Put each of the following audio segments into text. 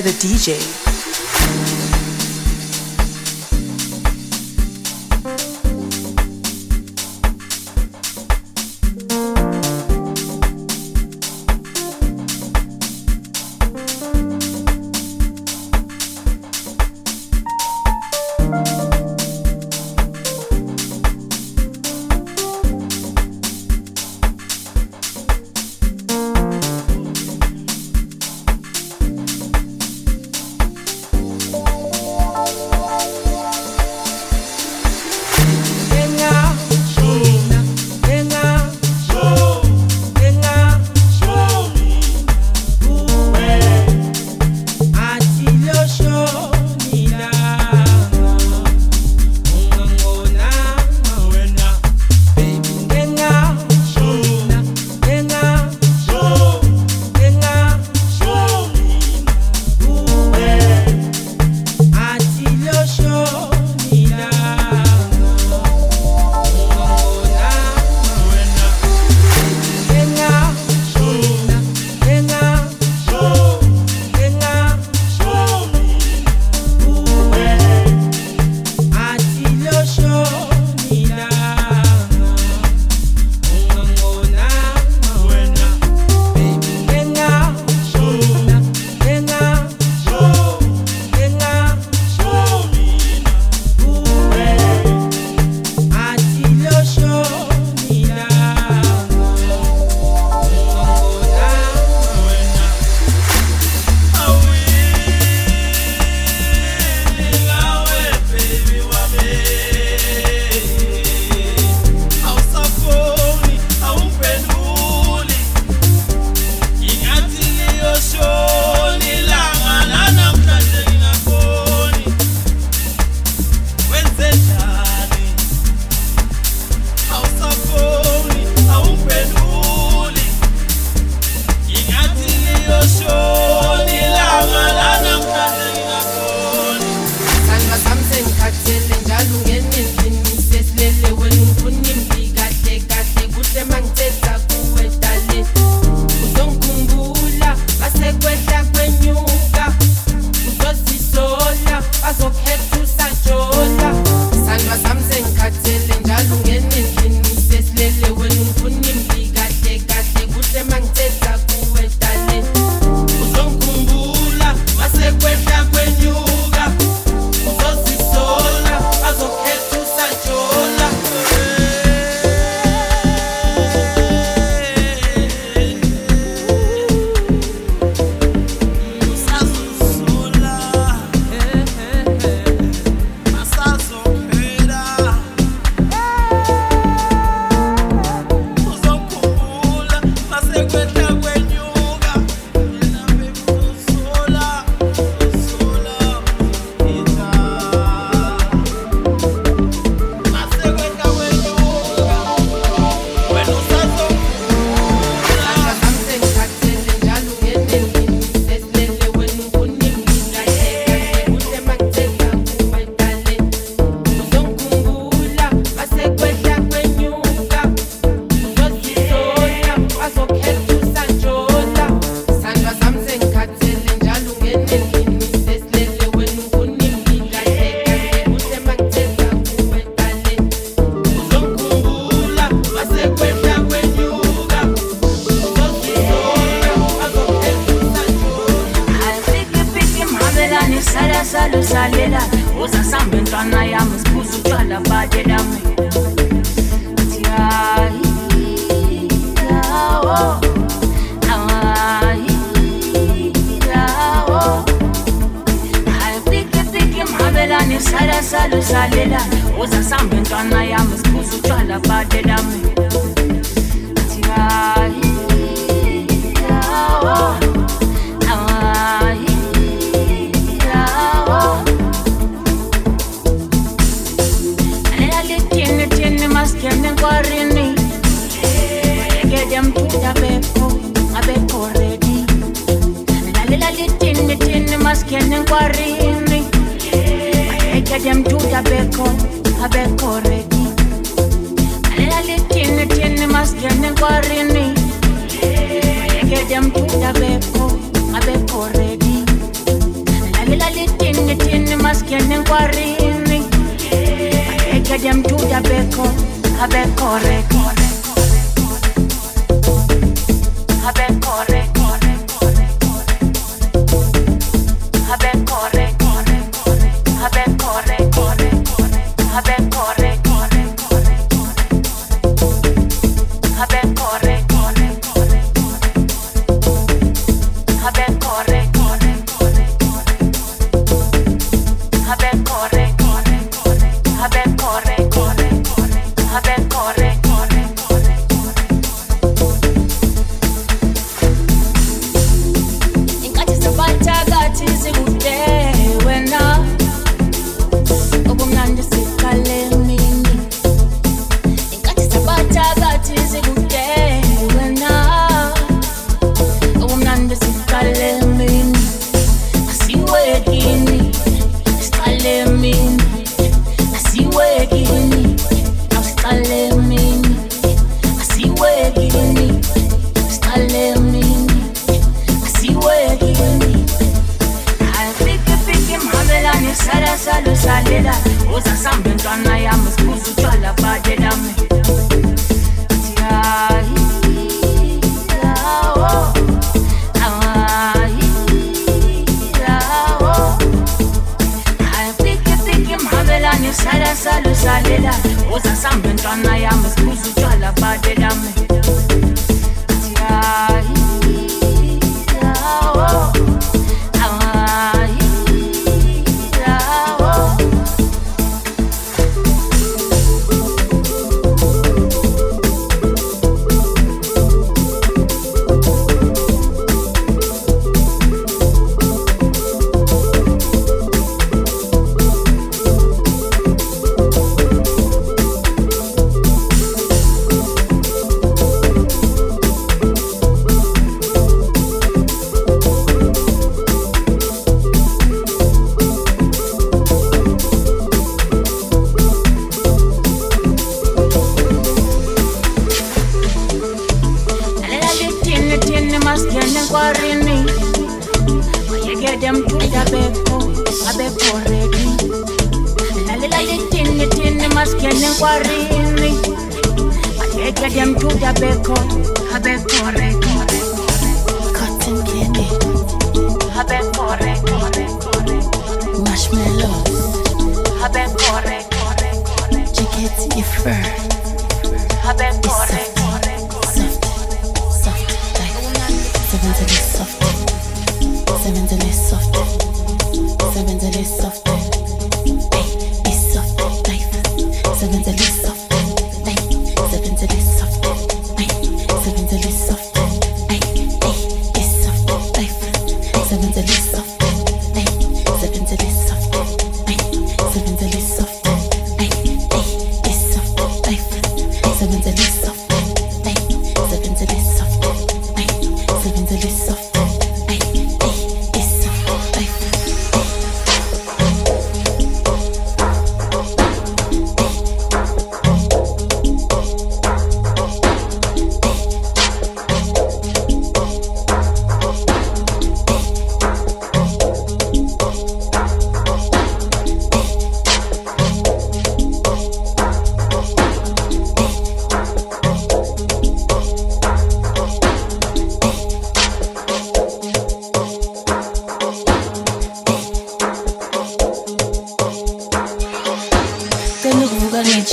The DJ.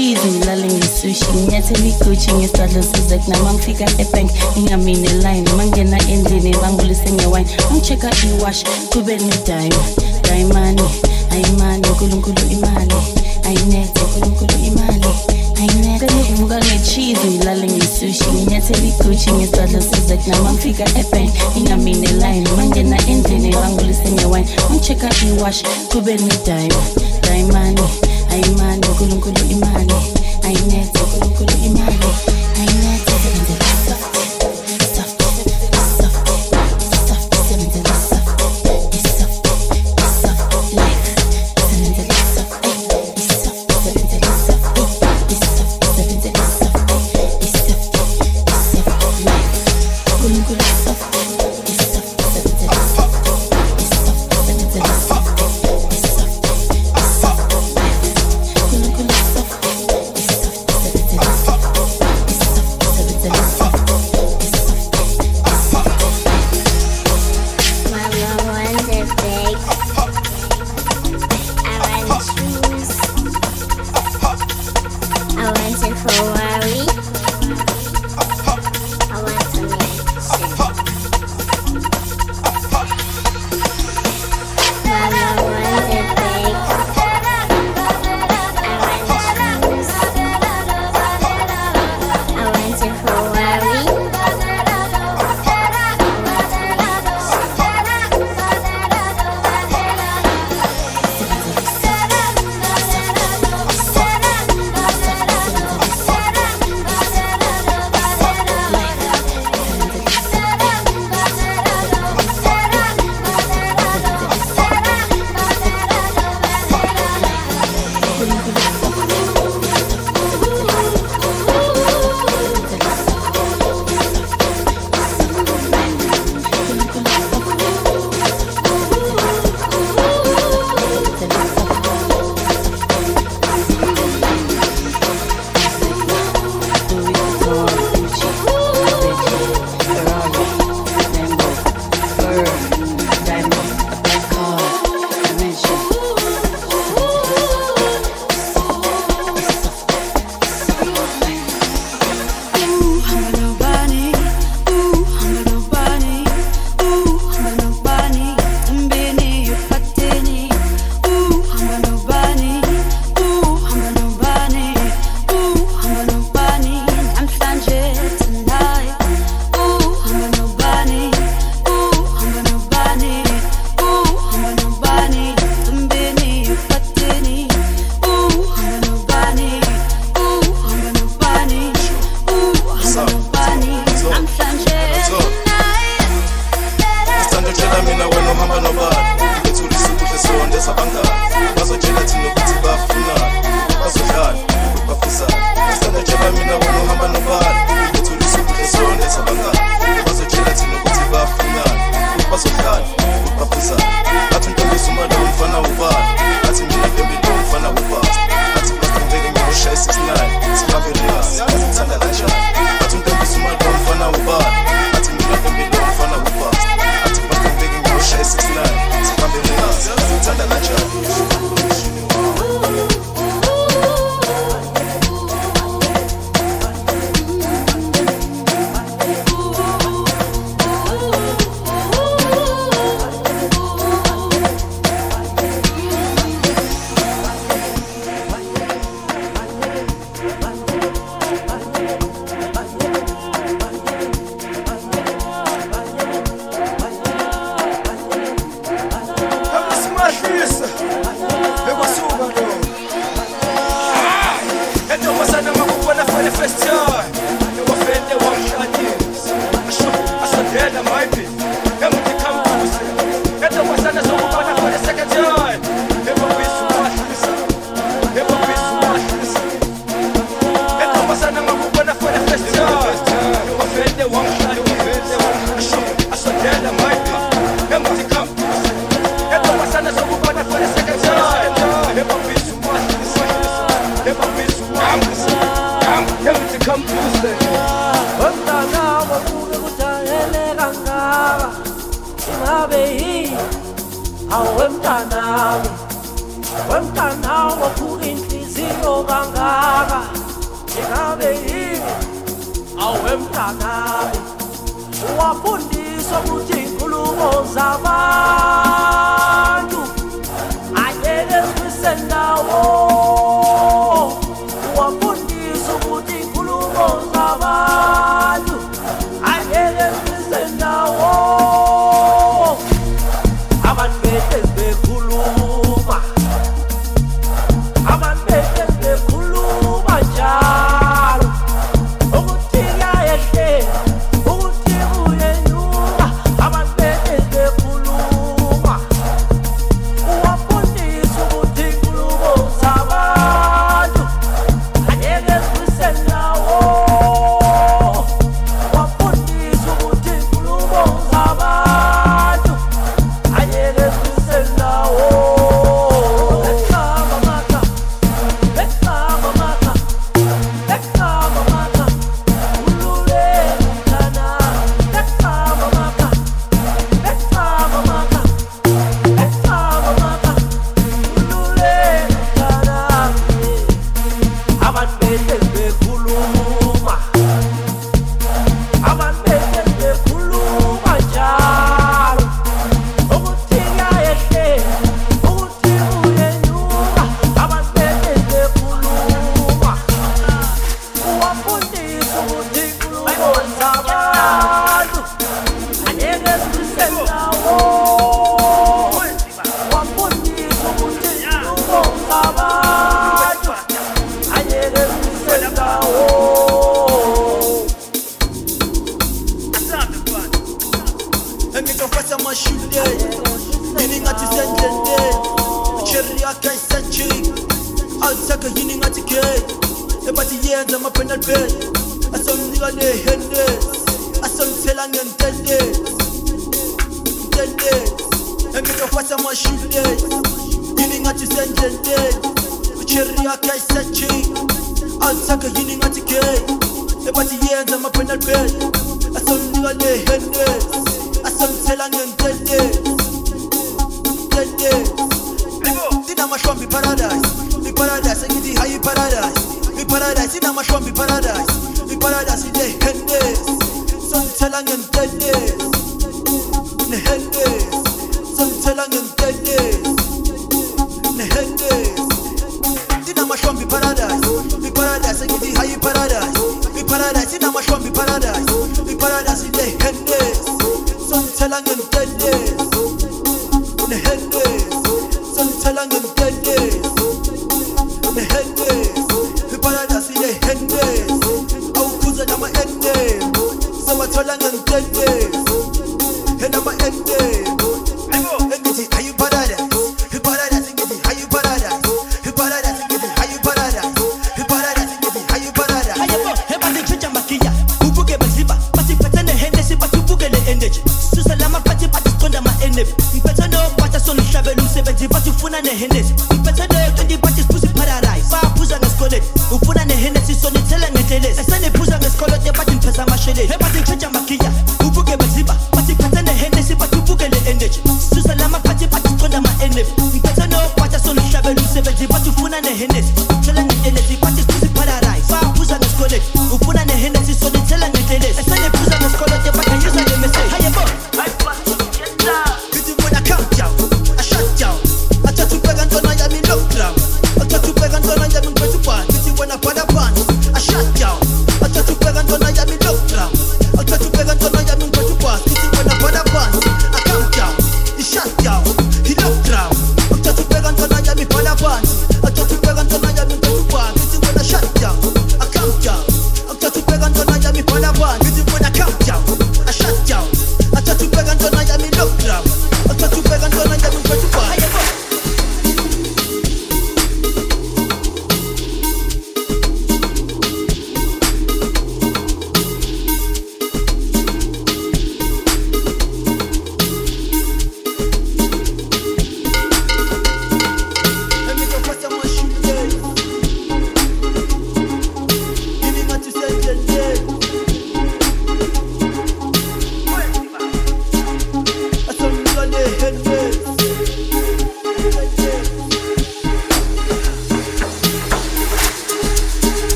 cheese ngilalale ngesushi nginyathela iguchi ngesidwadlo size kunama ngifika ebank ngingamini line mangena endlini bangibulise ngewine. Ngichecka iwash kube nedime dayimani ayimani unkulunkulu imali ayinethe unkulunkulu imali ngivuka ngecheese ngilale ngesushi nginyathela iguchi ngesidwadlo size kunama ngifika ebank ngingamini line mangena endlini bangibulise ngewine. Ngichecka iwash kube nedime dayimani Ay mani, okulunkulu imani Ay net, okulunkulu imani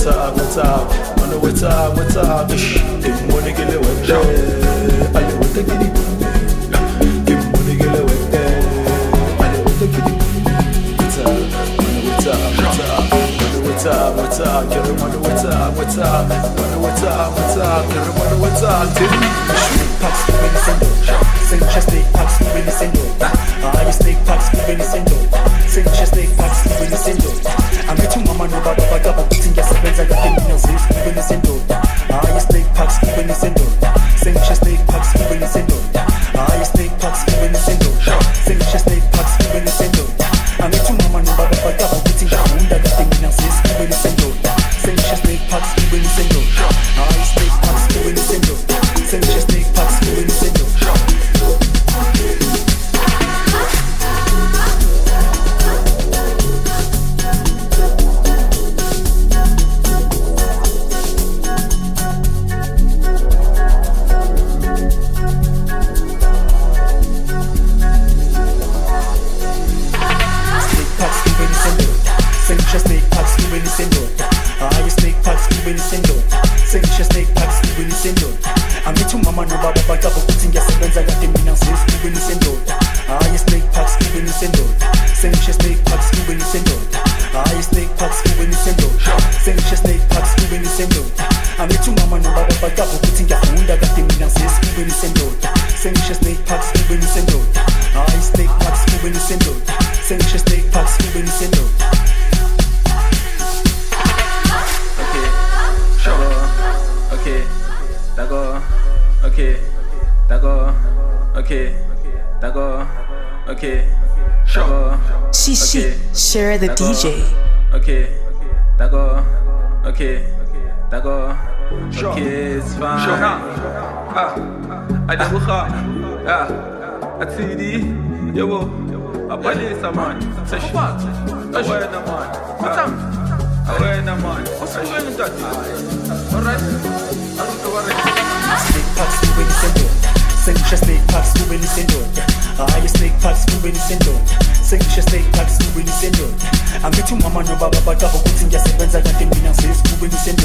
when we talk, we talk, when we talk, we talk. Shh, give money, give it with that. I live with the kitty. Give money, give it with that. I live with the kitty. Talk, when we talk, we talk, when we talk, we talk, you know when we talk, we talk, when we talk, we talk, you know when we talk. Packs, really sendo. Chest, snake packs, really sendo. Ah, you snake packs, really sendo. Chest, snake packs, really sendo. Angithi umama nobaba bakaba kuthi ngiyasebenza kade mina zisi really sendo. Ah, you snake packs, really sendo. Sing chest, snake dago, okay, dago, okay, dago, okay, dago, Shishi, Okay. share the DJ. Okay, dago, okay, dago, okay, it's fine. Ah, adabuha, ah, atsidi, yabo, abalisa man, sashi, awena man, atam, awena man, awena dati, alright, alright, snake packs you really send it. Sing snake packs you really send. Ah, your snake packs you really send. Sing your snake packs you really send it. Angithi umama nobaba bacaba ukuthi ngiyasebenza kade mina zisi you really send.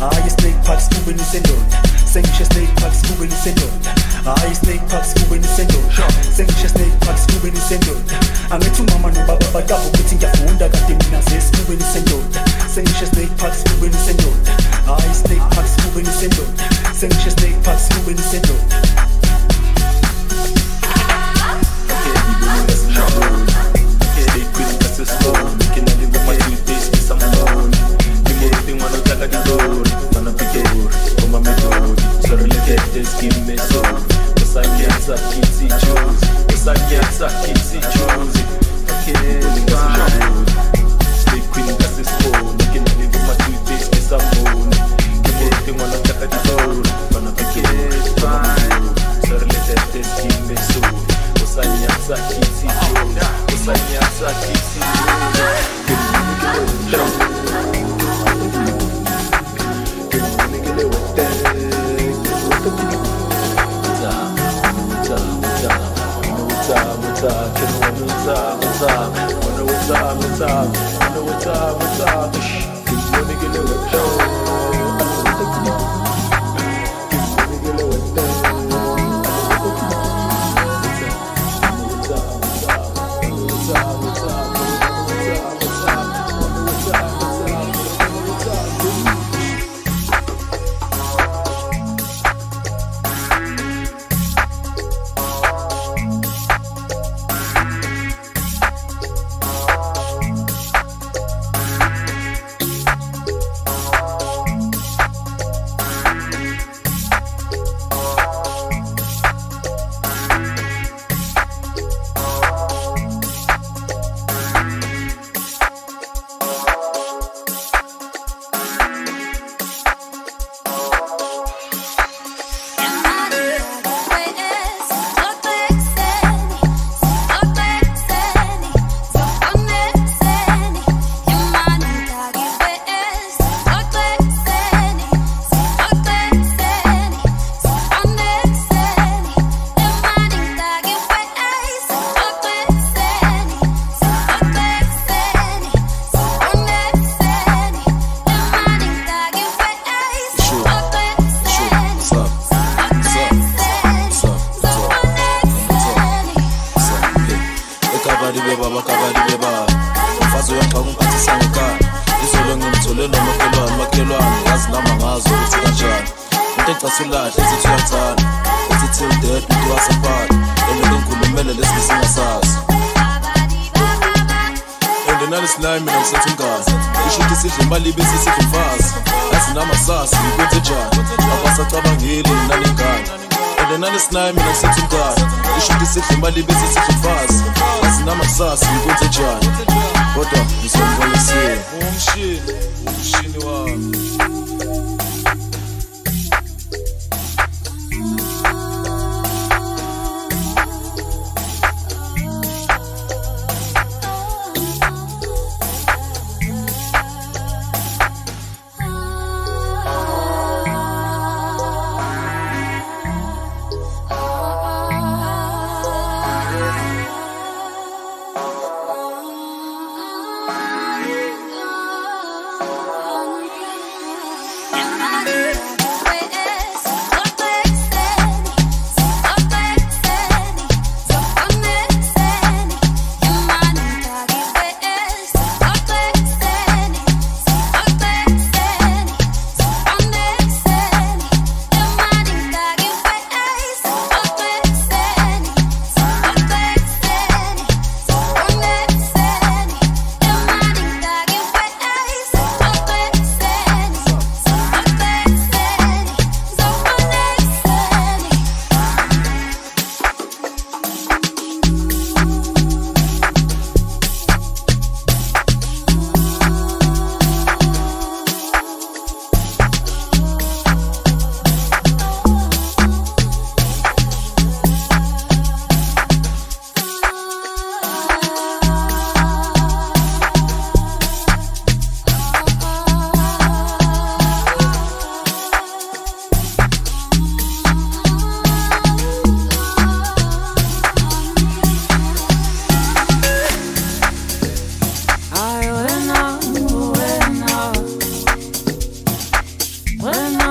Ah, your snake packs you really send I snake pack school in the center. Send me snake pack school in the center. I met you mama no baba baba for putting your phone that got the mina says school in the center. Send me snake pack school in the center. I snake pack school in the center. Send me snake pack school in the center. Slow, looking at the woman, you taste me some more. You more thing, one of the other, the door. One of the door, come on, my door. Solo le quieres que me sobe Kentucky T Jones. It's a Kentucky T Jones. Okay, fine. Stay clean, that's his phone. You can live with my toothpaste, it's a phone. Keep working on a check at the phone. Gonna pick it, fine. Surely that is team is so. It's a Kentucky T Jones. It's a Kentucky T I know what's up, what's up, I know what's up, what's up, I know what's up, what's up, cause you know nigga up. mina ngisenza umngane ishoti sidle imali bese sizofasa asinamasasa ngikwenze njani? Kodwa ngizongibona siye umshini umshini wami. When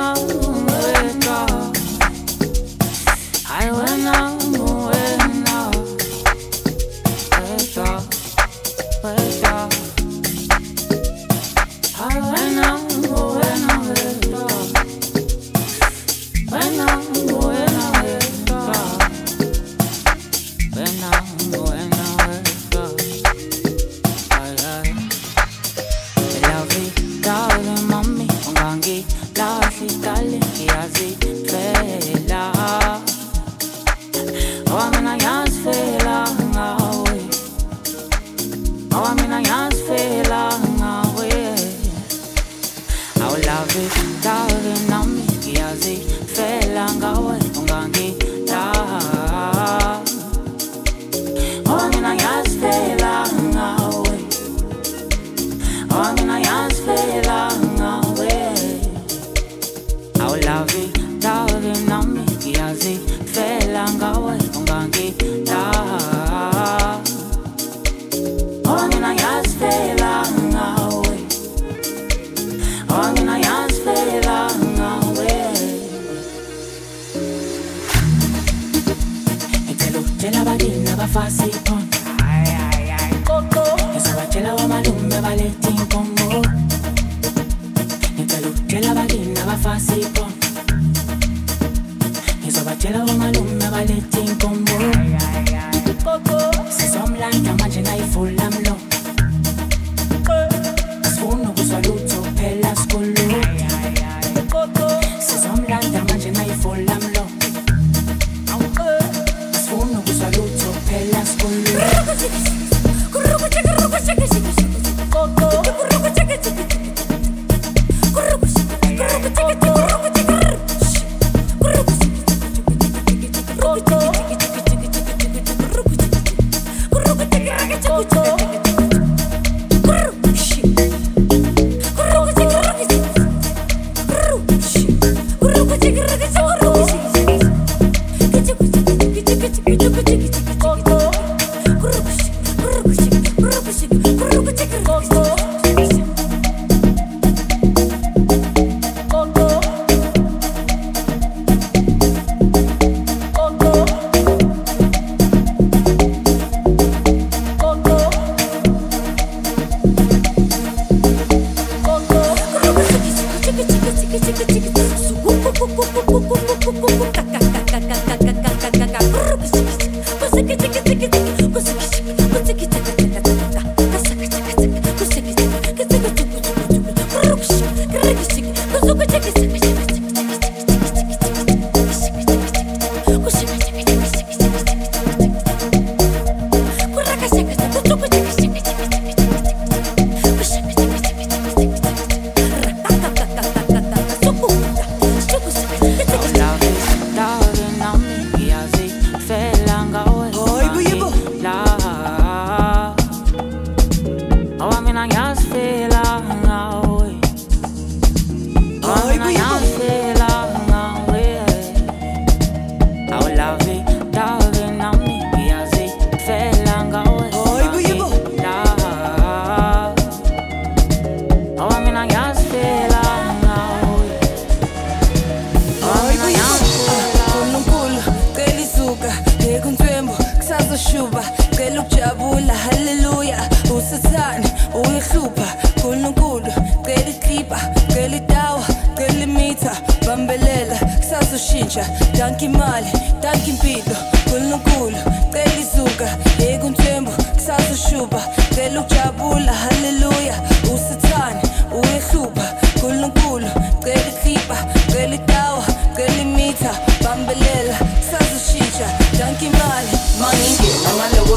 ukuvuka ngeke untwembu kusazo shuba ngicela ukujabula haleluya usathane uyehlupha kuNkulunkulu ngicela iklipa ngicela idawa ngicela imitha bambelela kusazoshintsha danki imali danki impilo kuNkulunkulu ngicela izuka ngeke untwembu kusazoshuba ngicela ukujabula haleluya usathane uyehlupha kuNkulunkulu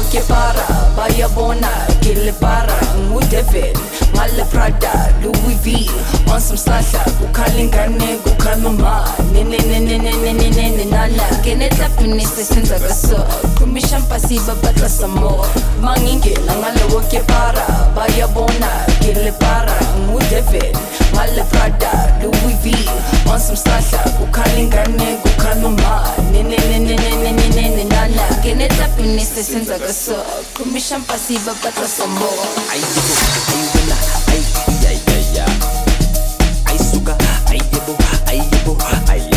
Pakai para, bayar bona Gila barang, Udevin Mala Prada, Louis V On some slasa, bukalin karne Bukal nene nene nene nene Nenala, kene tapi nese senza kaso Kumishan pasiba batla samo. Mangingil, angala wake para Bayar bona, gila barang Udevin Mala Prada, Louis V On some slasa, bukalin karne nene nene nene nene nene Nagene tapi nese senza kaso Kumisha mpasiva pata sombo Ay debo, ay wena, ay, ay, ay, ay Ay suka, ay debo, ay debo, ay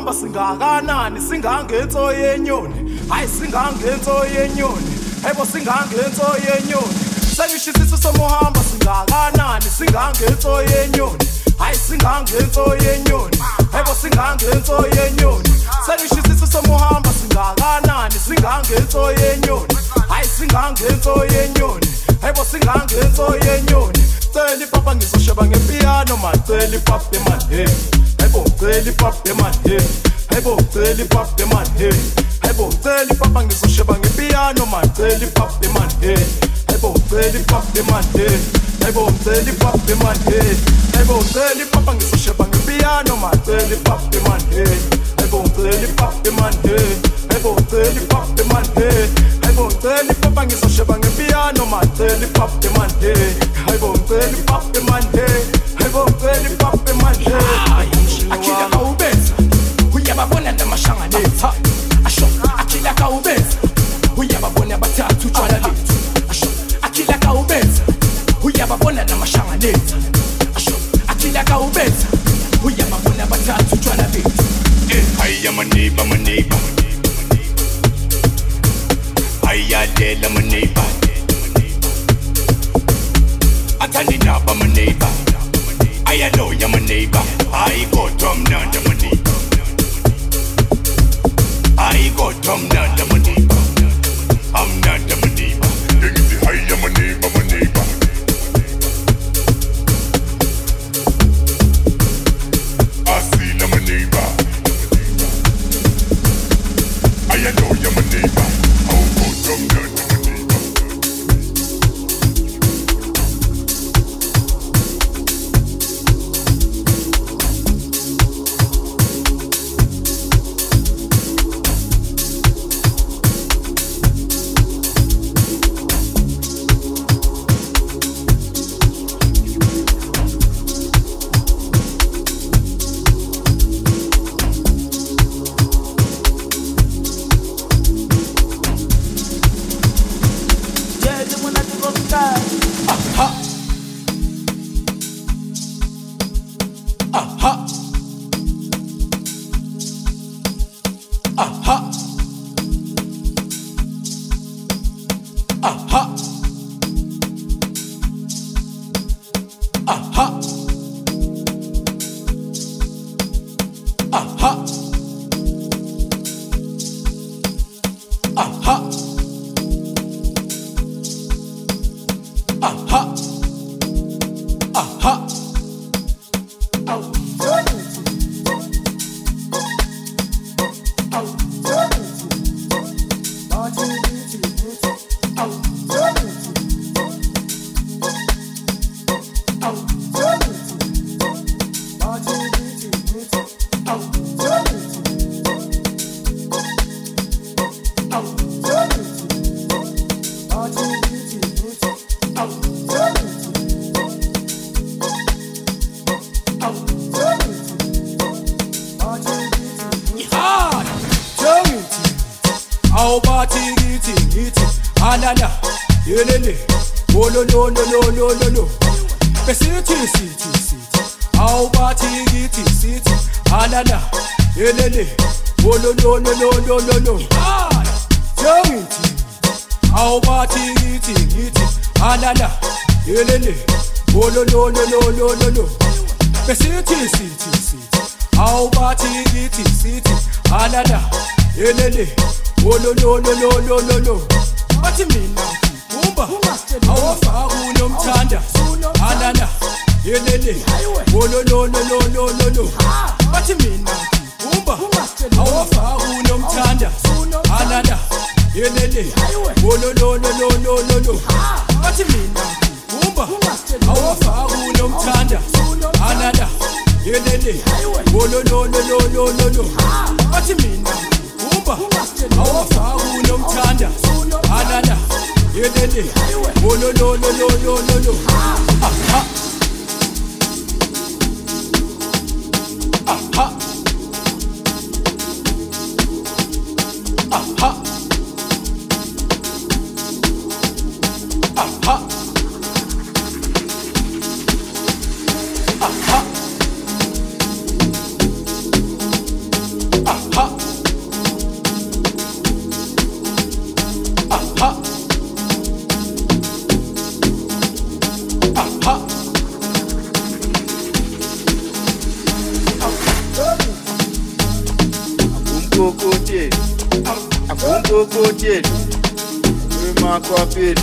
somuhamba singakanani? Singangenso yenyoni. Hayi singangenso yenyoni. Hayibo singangenso yenyoni. Sengisho isisu somuhamba singakanani? Singangenso yenyoni. Hayi singangenso yenyoni. Hayibo singangenso yenyoni. Sengisho isisu somuhamba singakanani? Singangenso yenyoni. Hayi singangenso yenyoni. Hayibo singangenso yenyoni. Cela ipapa ngizosheba Ayiboceli pap emaheni Ayiboceli pap emaheni Ayiboceli papa ngizosheba ngepiano maceli pap emaheni Ayiboceli pap emaheni Ayiboceli pap emaheni Ayiboceli papa ngizosheba ngepiano maceli pap emaheni Ayiboceli pap emaheni Ayiboceli pap emaheni Ayiboceli papa ngizosheba ngepiano maceli pap emaheni Ayiboceli pap emaheni Ayiboceli pap emaheni I kill the cow best. We have a bone and them a shang and it. I shot. I kill the cow best. We have a bone and a tattoo to the lip. I shot. I kill the cow best. We have a bone and them a shang and it. I shot. I kill the cow best. We have a bone and a tattoo to the lip. Know you're my neighbor. I go drum down the money. I go drum down the money. I'm not the money. You get the high, I'm a neighbor, my neighbor. I see, I'm a neighbor. I know you're my neighbor. no no no no no no no besithi sithi sithi awubathi ithi sithi alala yelele oh no no no no no no no bathi mina umba awufaki unomthanda alala yelele oh no no no no no no no bathi mina umba awufaki unomthanda alala yelele oh no no no no no no bathi mina lelele wololololololo bathi mina umba awafaka unomthanda alala lelele wololololololo aha aha aha aha kokoteli emakwapeli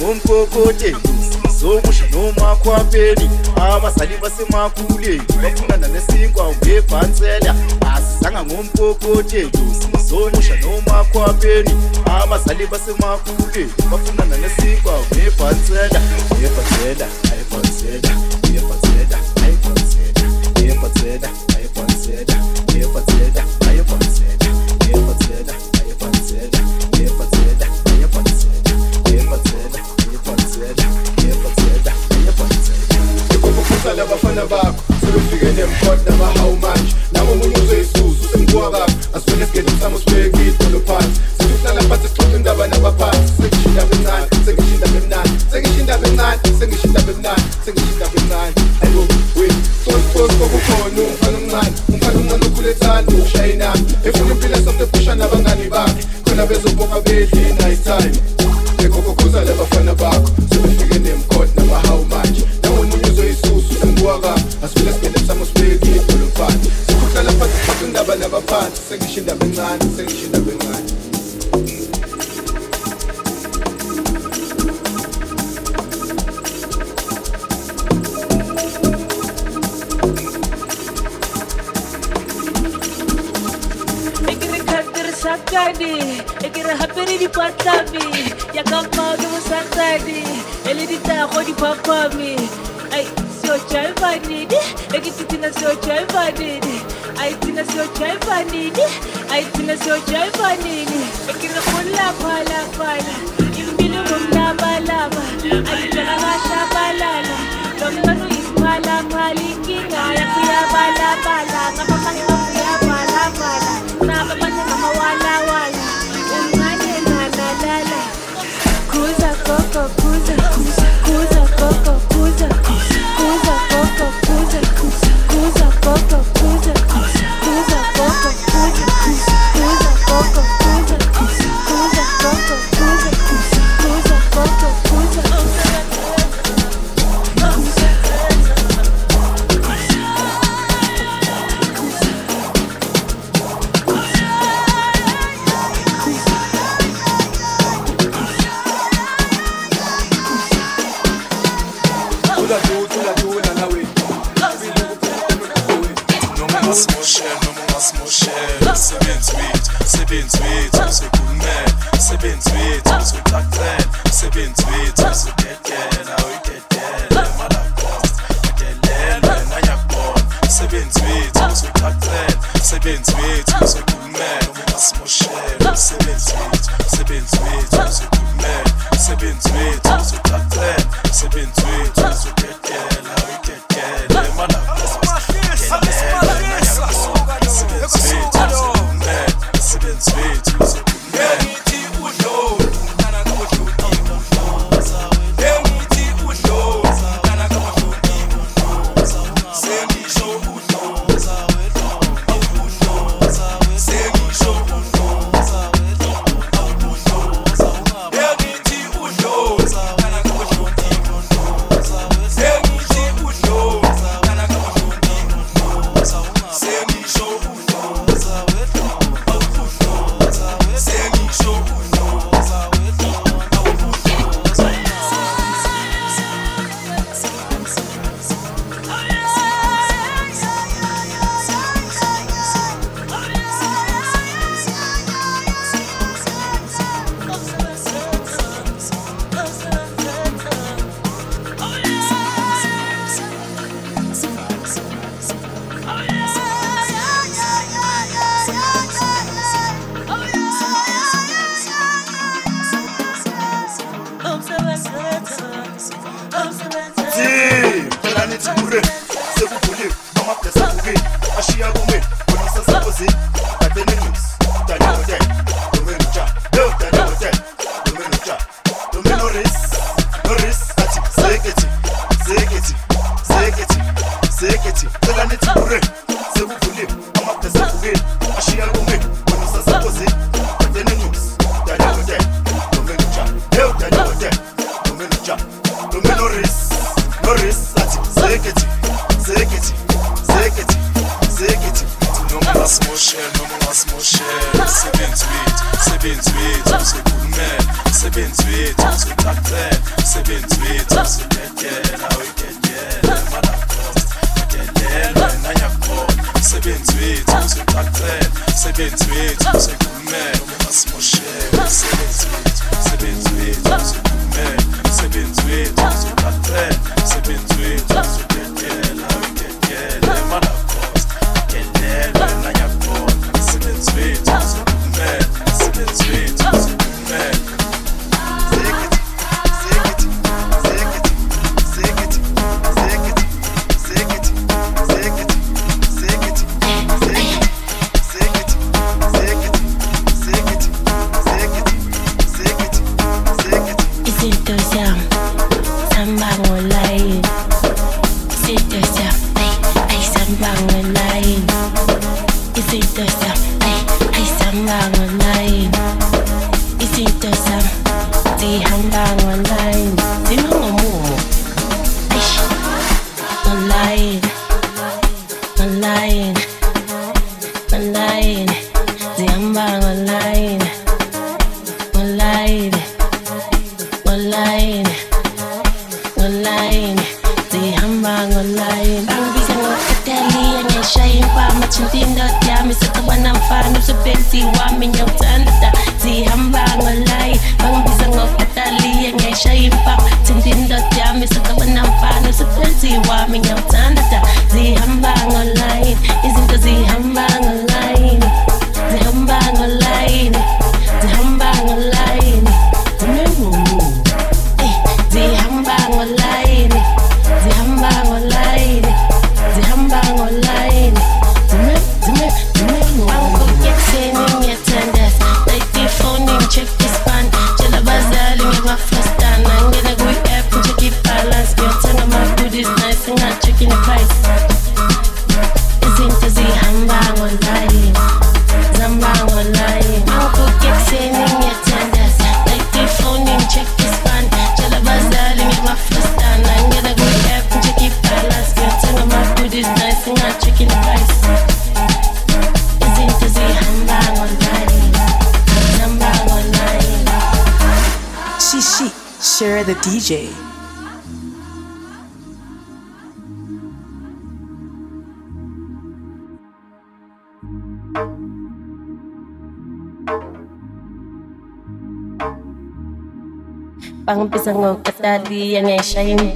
ngomkokoteli sokusha nomakhwapeli abazali basemakhuleni bafundana nesinkwa ngebhansela. Asizanga ngomkokoteli zomusha nomakhwapeni abazali basemakule bafunana nesikwa ngebhansela ngebhansela ayibhansela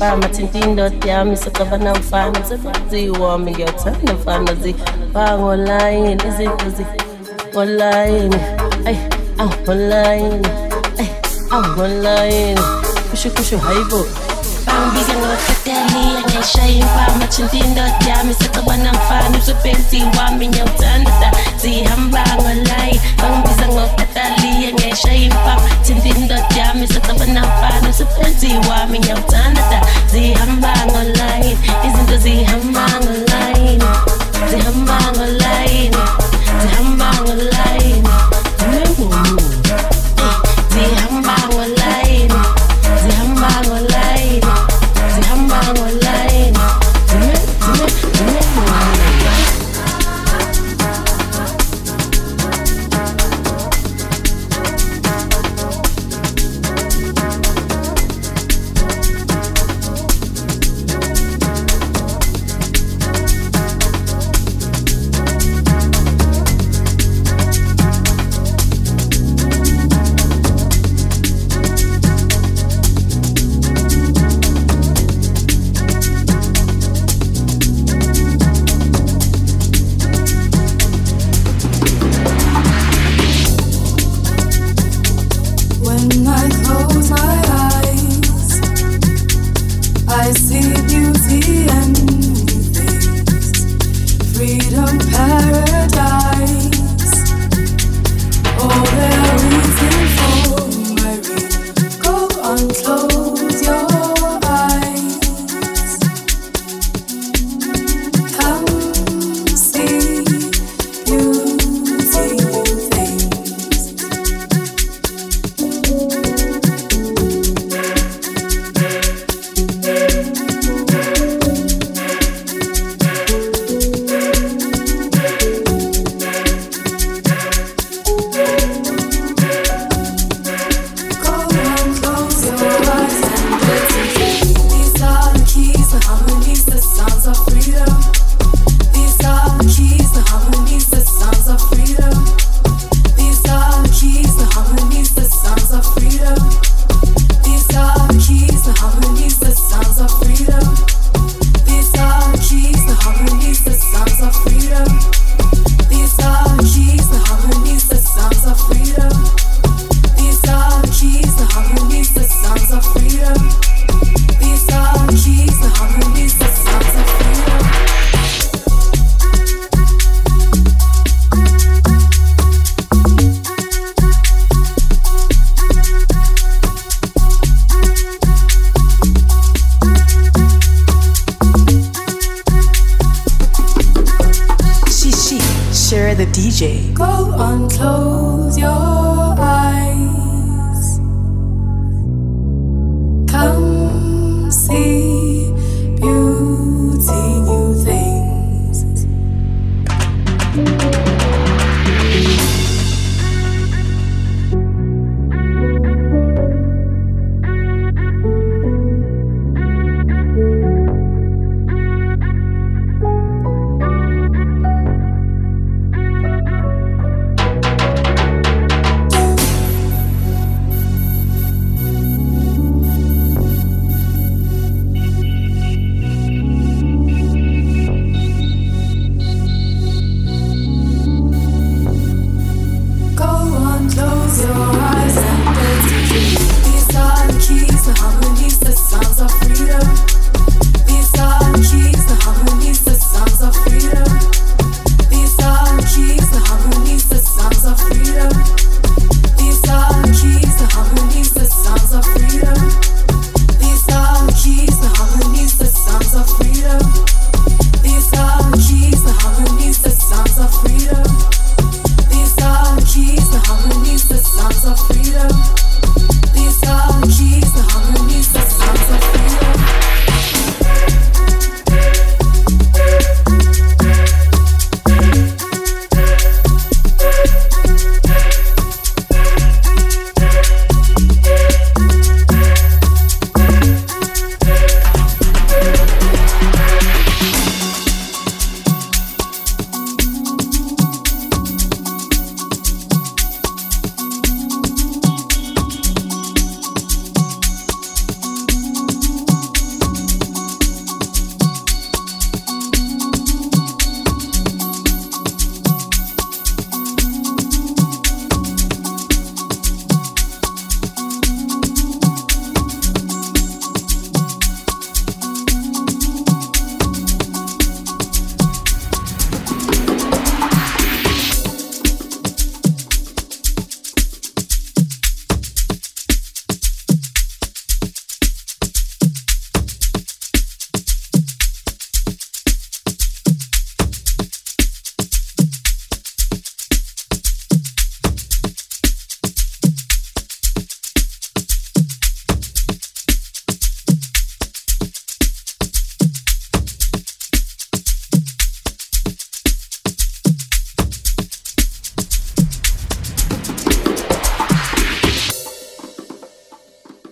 farm, but in thing dot yeah, me so cover no farm. So do you want me get some no farm? No see, farm online, is it? Is it online? Hey, I'm online. Hey, I'm online. Push it, push it, high boat. Farm big enough angiyayishaya impama thinta indoda yami socabana mfana msebenzi wami ngiyawuthanda mfana zibangolayini izinto zingolayini ayi angolayini ayi angolayini kusho kusho hayibo bangibika ngokatali angiyayishaya impama thinta indoda yami socabana mfana msebenzi wami ngiyawuthanda zihamba ngolayini bangibisa ngokatali angiyayishaya impama thinta indoda yami socabana mfana msebenzi wami ngiyawuthanda zihamba ngolayini izinto zihamba ngolayini zihamba ngolayini zihamba ngolayini zihamba